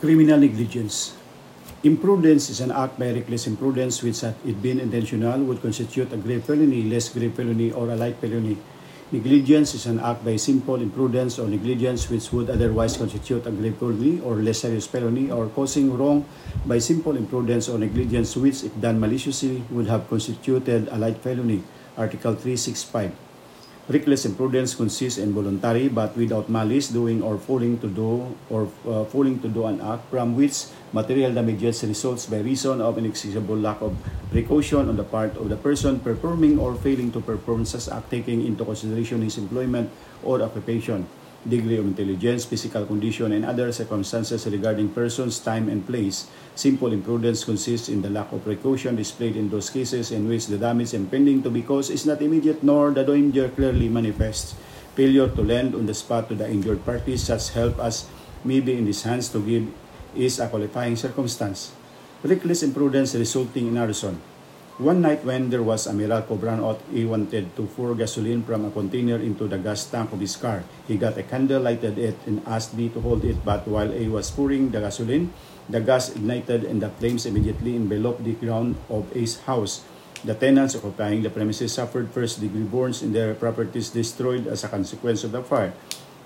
Criminal negligence. Imprudence is an act by reckless imprudence which had it been intentional would constitute a grave felony, less grave felony, or a light felony. Negligence is an act by simple imprudence or negligence which would otherwise constitute a grave felony or less serious felony or causing wrong by simple imprudence or negligence which if done maliciously would have constituted a light felony. Article 365. Reckless imprudence consists in voluntary but without malice doing or failing to do or uh, failing to do an act from which material damages results by reason of inexcusable lack of precaution on the part of the person performing or failing to perform such act taking into consideration his employment or occupation degree of intelligence, physical condition, and other circumstances regarding persons, time, and place. Simple imprudence consists in the lack of precaution displayed in those cases in which the damage impending to be caused is not immediate nor the danger clearly manifests. Failure to lend on the spot to the injured party such help as may be in his hands to give is a qualifying circumstance. Reckless imprudence resulting in arson. One night when there was a miracle brownout, he wanted to pour gasoline from a container into the gas tank of his car. He got a candle, lighted it, and asked me to hold it. But while he was pouring the gasoline, the gas ignited and the flames immediately enveloped the ground of his house. The tenants occupying the premises suffered first-degree burns and their properties destroyed as a consequence of the fire.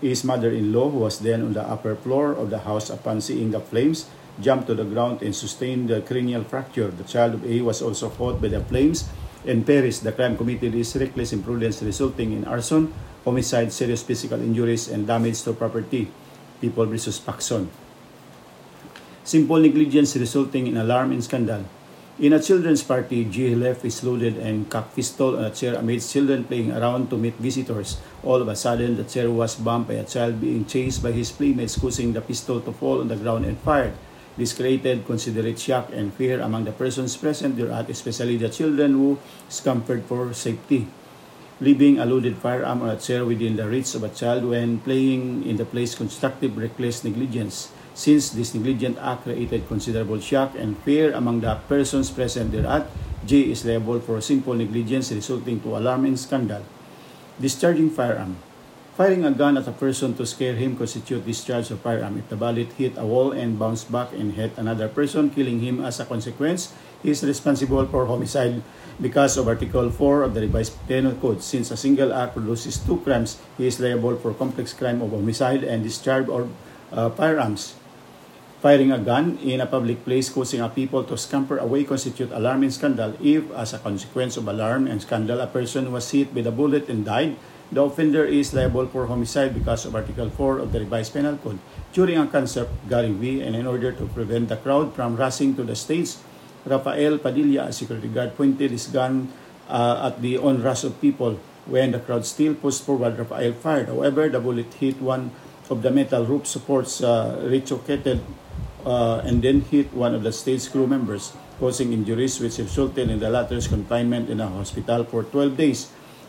His mother-in-law, who was then on the upper floor of the house upon seeing the flames, jumped to the ground and sustained a cranial fracture. The child of A was also caught by the flames and perished. The crime committed is reckless imprudence resulting in arson, homicide, serious physical injuries, and damage to property. People versus Paxson. Simple negligence resulting in alarm and scandal. In a children's party, G left his loaded and cocked pistol on a chair amidst children playing around to meet visitors. All of a sudden, the chair was bumped by a child being chased by his playmates, causing the pistol to fall on the ground and fired. This created considerate shock and fear among the persons present thereat, especially the children who scampered for safety. Leaving a loaded firearm or a chair within the reach of a child when playing in the place constructive reckless negligence. Since this negligent act created considerable shock and fear among the persons present thereat, J is liable for simple negligence resulting to alarm and scandal. Discharging firearm. Firing a gun at a person to scare him constitute discharge of firearm. If the bullet hit a wall and bounced back and hit another person, killing him as a consequence, he is responsible for homicide because of Article 4 of the Revised Penal Code. Since a single act produces two crimes, he is liable for complex crime of homicide and discharge of uh, firearms. Firing a gun in a public place causing a people to scamper away constitute alarm and scandal if, as a consequence of alarm and scandal, a person was hit with a bullet and died, the offender is liable for homicide because of Article 4 of the Revised Penal Code. During a concert V, and in order to prevent the crowd from rushing to the stage, Rafael Padilla, a security guard, pointed his gun uh, at the onrush of people. When the crowd still pushed forward, Rafael fired. However, the bullet hit one of the metal roof supports, uh, retrocted, uh, and then hit one of the stage crew members, causing injuries which resulted in the latter's confinement in a hospital for 12 days.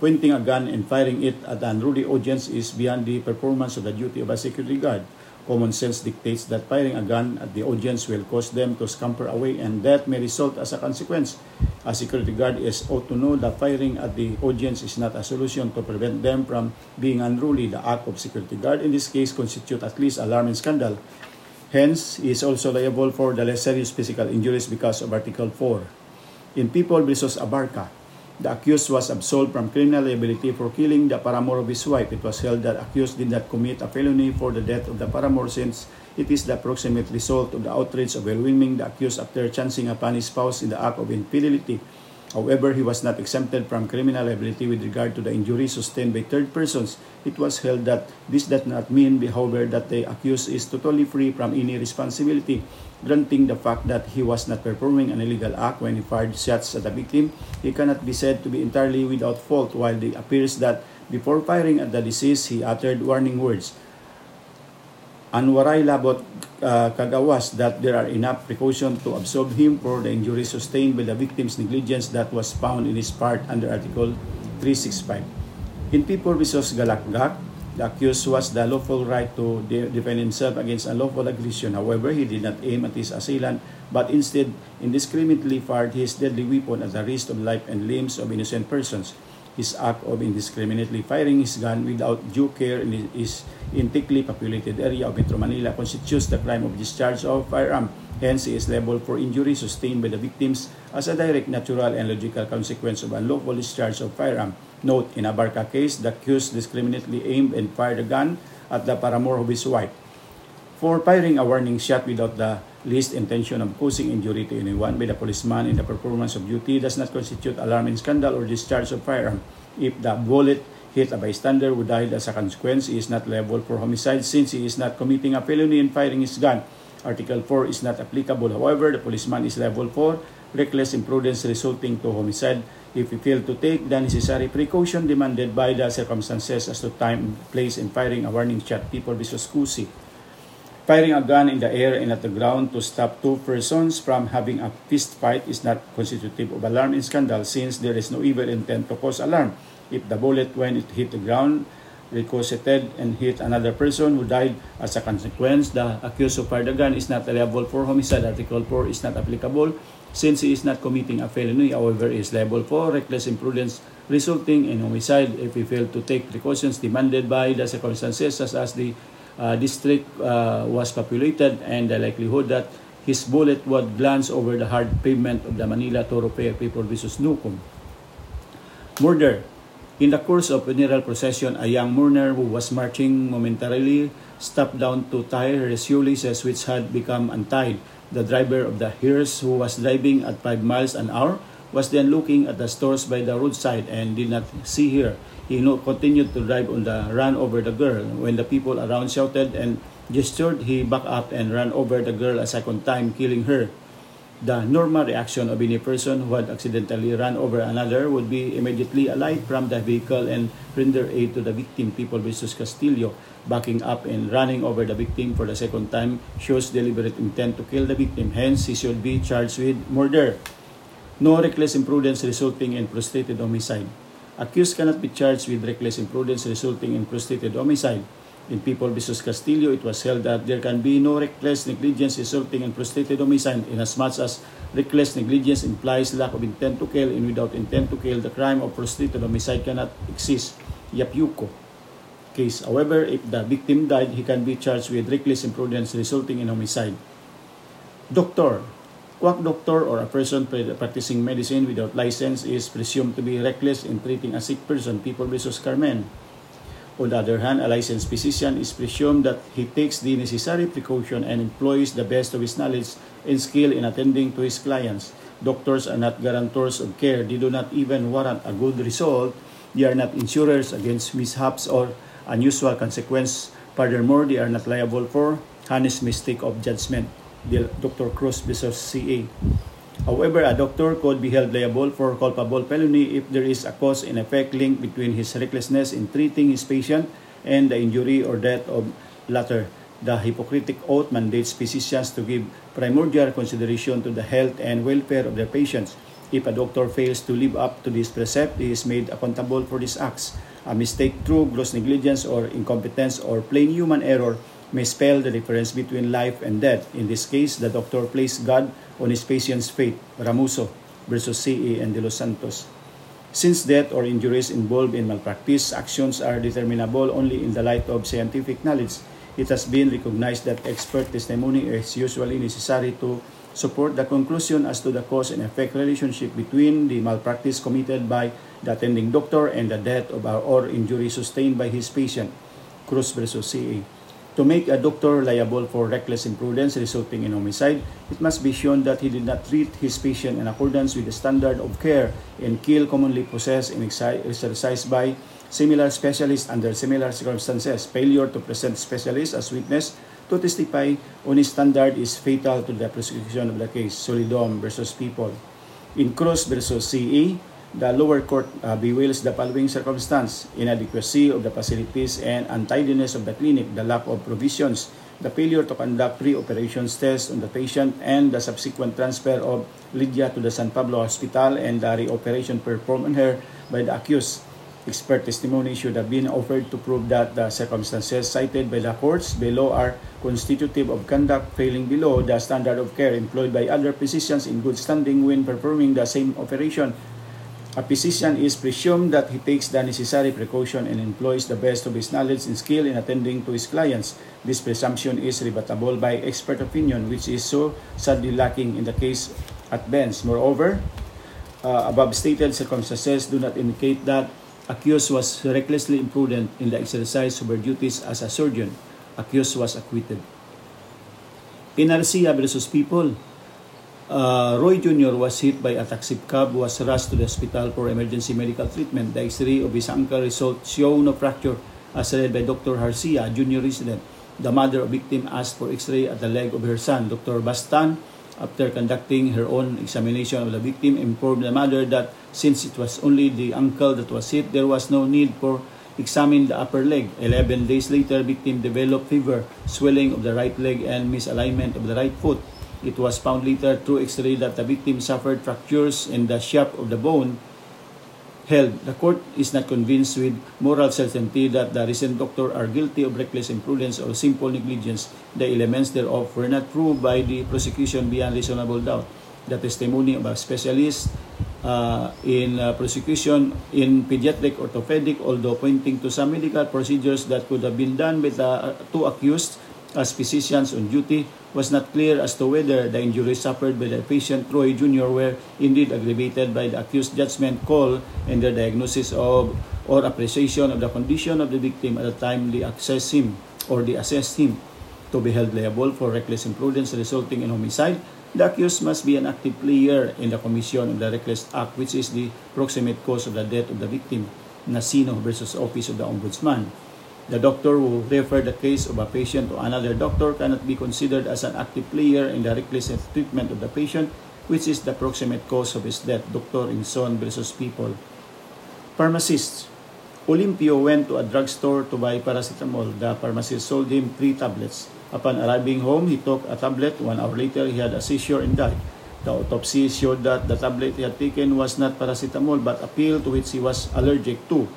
Pointing a gun and firing it at an unruly audience is beyond the performance of the duty of a security guard. Common sense dictates that firing a gun at the audience will cause them to scamper away and that may result as a consequence. A security guard is ought to know that firing at the audience is not a solution to prevent them from being unruly. The act of security guard in this case constitute at least alarm and scandal. Hence, he is also liable for the serious physical injuries because of Article 4. In People versus Abarca, The accused was absolved from criminal liability for killing the paramour of his wife. It was held that accused did not commit a felony for the death of the paramour since it is the approximate result of the outrage overwhelming the accused after chancing upon his spouse in the act of infidelity. However, he was not exempted from criminal liability with regard to the injury sustained by third persons. It was held that this does not mean, however, that the accused is totally free from any responsibility. Granting the fact that he was not performing an illegal act when he fired shots at the victim, he cannot be said to be entirely without fault, while it appears that before firing at the deceased, he uttered warning words. Anwaray labot uh, kagawas that there are enough precaution to absolve him for the injury sustained by the victim's negligence that was found in his part under Article 365. In People vs. Galakgak, the accused was the lawful right to de- defend himself against unlawful aggression. However, he did not aim at his assailant, but instead indiscriminately fired his deadly weapon at the risk of life and limbs of innocent persons. His act of indiscriminately firing his gun without due care in his in thickly populated area of Metro Manila constitutes the crime of discharge of firearm. Hence, he is liable for injury sustained by the victims as a direct, natural, and logical consequence of unlawful discharge of firearm. Note, in a Barca case, the accused discriminately aimed and fired a gun at the paramour of his wife. For firing a warning shot without the least intention of causing injury to anyone by the policeman in the performance of duty does not constitute alarming scandal or discharge of firearm. If the bullet hit a bystander who died as a consequence, he is not liable for homicide since he is not committing a felony in firing his gun. Article 4 is not applicable. However, the policeman is liable for reckless imprudence resulting to homicide if he failed to take the necessary precaution demanded by the circumstances as to time, place, and firing a warning shot. People vs. Kusi. Firing a gun in the air and at the ground to stop two persons from having a fist fight is not constitutive of alarm in scandal since there is no evil intent to cause alarm. If the bullet, when it hit the ground, ricocheted and hit another person who died as a consequence, the accused who fired the gun is not liable for homicide. Article 4 is not applicable since he is not committing a felony. However, is liable for reckless imprudence resulting in homicide if he failed to take precautions demanded by the circumstances such as the uh, district uh, was populated and the likelihood that his bullet would glance over the hard pavement of the Manila Thoroughfare People vs. Nukum. Murder. In the course of funeral procession, a young mourner who was marching momentarily stopped down to tie her shoelaces which had become untied. The driver of the hearse who was driving at 5 miles an hour was then looking at the stores by the roadside and did not see her. He continued to drive on the run over the girl. When the people around shouted and gestured, he backed up and ran over the girl a second time, killing her. The normal reaction of any person who had accidentally run over another would be immediately alight from the vehicle and render aid to the victim. People versus Castillo, backing up and running over the victim for the second time shows deliberate intent to kill the victim. Hence, he should be charged with murder. No reckless imprudence resulting in frustrated homicide. Accused cannot be charged with reckless imprudence resulting in prostrated homicide. In People vs. Castillo, it was held that there can be no reckless negligence resulting in prostrated homicide inasmuch as reckless negligence implies lack of intent to kill and without intent to kill, the crime of prostrated homicide cannot exist. Yapyuko case. However, if the victim died, he can be charged with reckless imprudence resulting in homicide. Doctor, quack doctor or a person practicing medicine without license is presumed to be reckless in treating a sick person, people versus Carmen. On the other hand, a licensed physician is presumed that he takes the necessary precaution and employs the best of his knowledge and skill in attending to his clients. Doctors are not guarantors of care. They do not even warrant a good result. They are not insurers against mishaps or unusual consequence. Furthermore, they are not liable for honest mistake of judgment. Dr. Cruz versus CA. However, a doctor could be held liable for culpable felony if there is a cause and effect link between his recklessness in treating his patient and the injury or death of latter. The Hippocratic Oath mandates physicians to give primordial consideration to the health and welfare of their patients. If a doctor fails to live up to this precept, he is made accountable for these acts. A mistake through gross negligence or incompetence or plain human error may spell the difference between life and death. In this case, the doctor placed God on his patient's fate, Ramuso versus C.E. and De Los Santos. Since death or injuries involved in malpractice, actions are determinable only in the light of scientific knowledge. It has been recognized that expert testimony is usually necessary to support the conclusion as to the cause and effect relationship between the malpractice committed by the attending doctor and the death of or injury sustained by his patient. Cruz versus CA. To make a doctor liable for reckless imprudence resulting in homicide, it must be shown that he did not treat his patient in accordance with the standard of care and kill commonly possessed and exercised by similar specialists under similar circumstances. Failure to present specialists as witness to testify on his standard is fatal to the prosecution of the case. Solidom versus People. In Cruz versus CE, the lower court uh, bewails the following circumstance inadequacy of the facilities and untidiness of the clinic, the lack of provisions, the failure to conduct pre operations tests on the patient, and the subsequent transfer of Lydia to the San Pablo Hospital and the reoperation performed on her by the accused. Expert testimony should have been offered to prove that the circumstances cited by the courts below are constitutive of conduct failing below the standard of care employed by other physicians in good standing when performing the same operation A physician is presumed that he takes the necessary precaution and employs the best of his knowledge and skill in attending to his clients. This presumption is rebuttable by expert opinion, which is so sadly lacking in the case at bench. Moreover, uh, above stated circumstances do not indicate that accused was recklessly imprudent in the exercise of her duties as a surgeon. Accused was acquitted. In Arcia versus People, uh, Roy Jr. was hit by a taxi cab was rushed to the hospital for emergency medical treatment. The X-ray of his ankle results show no fracture as read by Dr. Harcia, junior resident. The mother of victim asked for X-ray at the leg of her son. Dr. Bastan, after conducting her own examination of the victim, informed the mother that since it was only the ankle that was hit, there was no need for examine the upper leg. 11 days later, victim developed fever, swelling of the right leg, and misalignment of the right foot. It was found later through x-ray that the victim suffered fractures in the shaft of the bone held. The court is not convinced with moral certainty that the recent doctor are guilty of reckless imprudence or simple negligence. The elements thereof were not proved by the prosecution beyond reasonable doubt. The testimony of a specialist uh, in uh, prosecution in pediatric orthopedic, although pointing to some medical procedures that could have been done by the uh, two accused as physicians on duty, was not clear as to whether the injuries suffered by the patient Troy Jr. were indeed aggravated by the accused judgment call and their diagnosis of or appreciation of the condition of the victim at the time they access him or they assessed him to be held liable for reckless imprudence resulting in homicide. The accused must be an active player in the commission of the reckless act which is the proximate cause of the death of the victim. Nasino versus Office of the Ombudsman. The doctor who refer the case of a patient to another doctor cannot be considered as an active player in the reckless treatment of the patient, which is the proximate cause of his death. Dr. Inson versus People. Pharmacist. Olympio went to a drugstore to buy paracetamol. The pharmacist sold him three tablets. Upon arriving home, he took a tablet. One hour later, he had a seizure and died. The autopsy showed that the tablet he had taken was not paracetamol but a pill to which he was allergic to.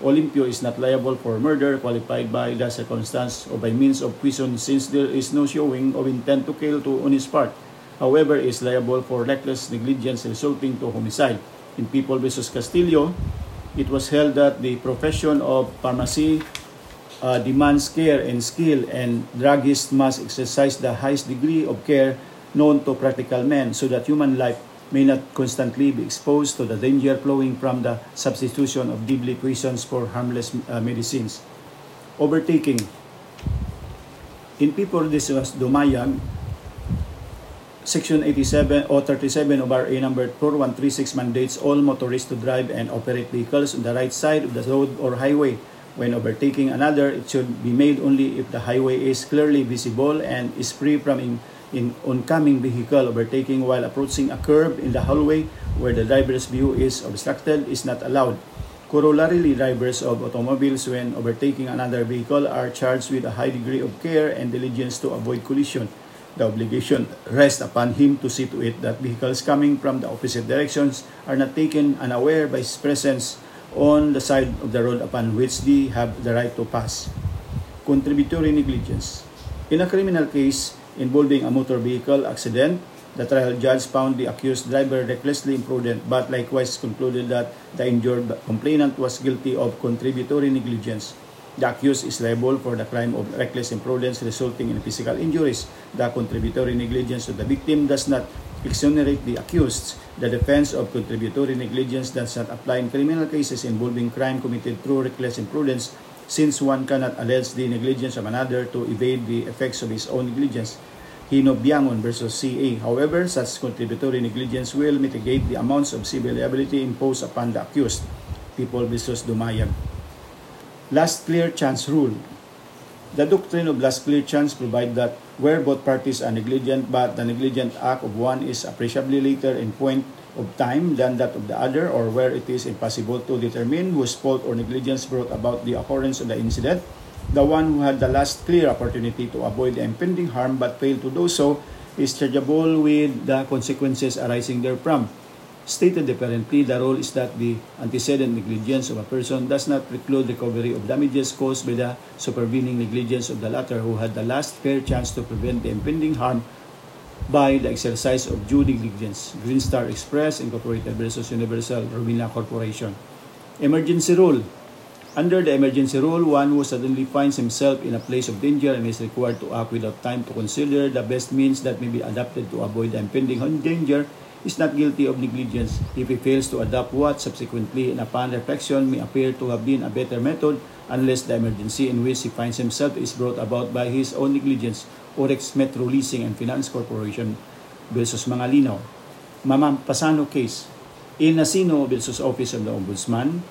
Olympio is not liable for murder qualified by the circumstance or by means of poison since there is no showing of intent to kill to on his part. However, is liable for reckless negligence resulting to homicide. In People vs. Castillo, it was held that the profession of pharmacy uh, demands care and skill and druggists must exercise the highest degree of care known to practical men so that human life may not constantly be exposed to the danger flowing from the substitution of deadly poisons for harmless uh, medicines. Overtaking. In people, this was Dumayag, Section 87 or 37 of RA number 4136 mandates all motorists to drive and operate vehicles on the right side of the road or highway. When overtaking another, it should be made only if the highway is clearly visible and is free from in oncoming vehicle overtaking while approaching a curb in the hallway where the driver's view is obstructed is not allowed. Corollarily, drivers of automobiles when overtaking another vehicle are charged with a high degree of care and diligence to avoid collision. The obligation rests upon him to see to it that vehicles coming from the opposite directions are not taken unaware by his presence on the side of the road upon which they have the right to pass. Contributory negligence. In a criminal case, involving a motor vehicle accident. The trial judge found the accused driver recklessly imprudent but likewise concluded that the injured complainant was guilty of contributory negligence. The accused is liable for the crime of reckless imprudence resulting in physical injuries. The contributory negligence of the victim does not exonerate the accused. The defense of contributory negligence does not apply in criminal cases involving crime committed through reckless imprudence since one cannot allege the negligence of another to evade the effects of his own negligence. Hinobiangon versus CA. However, such contributory negligence will mitigate the amounts of civil liability imposed upon the accused. People versus Dumayag. Last clear chance rule. The doctrine of last chance provide that where both parties are negligent but the negligent act of one is appreciably later in point of time than that of the other or where it is impossible to determine whose fault or negligence brought about the occurrence of the incident. The one who had the last clear opportunity to avoid the impending harm but failed to do so is chargeable with the consequences arising therefrom. Stated differently, the rule is that the antecedent negligence of a person does not preclude recovery of damages caused by the supervening negligence of the latter who had the last fair chance to prevent the impending harm by the exercise of due diligence. Green Star Express Incorporated versus Universal Romina Corporation. Emergency rule. Under the emergency rule, one who suddenly finds himself in a place of danger and is required to act without time to consider the best means that may be adapted to avoid the impending danger is not guilty of negligence if he fails to adopt what subsequently and upon reflection may appear to have been a better method unless the emergency in which he finds himself is brought about by his own negligence or ex Metro Leasing and Finance Corporation versus mga linaw. Mamam Pasano case. In Nasino versus Office of the Ombudsman,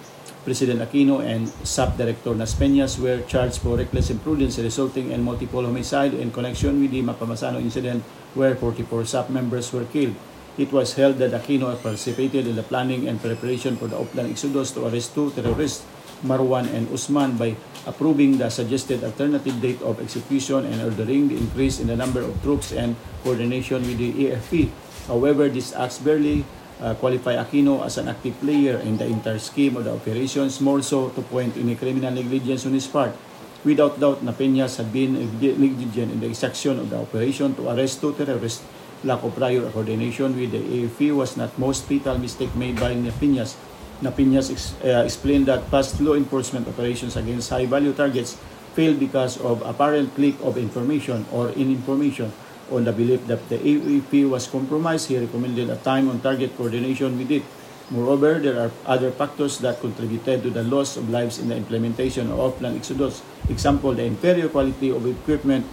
President Aquino and SAP Director Nas Peñas were charged for reckless imprudence resulting in multiple homicide in connection with the Mapamasano incident where 44 SAP members were killed. It was held that Aquino participated in the planning and preparation for the Oplan Exodus to arrest two terrorists, Marwan and Usman, by approving the suggested alternative date of execution and ordering the increase in the number of troops and coordination with the AFP. However, these acts barely uh, qualify Aquino as an active player in the entire scheme of the operations, more so to point in criminal negligence on his part. Without doubt, Napeñas had been negligent in the execution of the operation to arrest two terrorists. Lack of prior coordination with the AFP was not most fatal mistake made by Napeñas. Napeñas ex- uh, explained that past law enforcement operations against high-value targets failed because of apparent leak of information or in information on the belief that the AEP was compromised, he recommended a time on target coordination with it. Moreover, there are other factors that contributed to the loss of lives in the implementation of off-plan exodus. Example, the inferior quality of equipment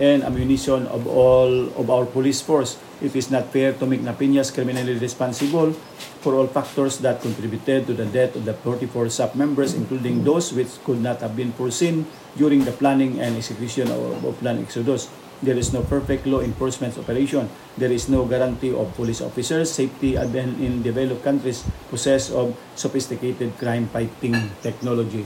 and ammunition of all of our police force. It is not fair to make Napiñas criminally responsible for all factors that contributed to the death of the 44 SAP members, including those which could not have been foreseen during the planning and execution of, of Plan Exodus. There is no perfect law enforcement operation. There is no guarantee of police officers' safety even in developed countries possess of sophisticated crime fighting technology.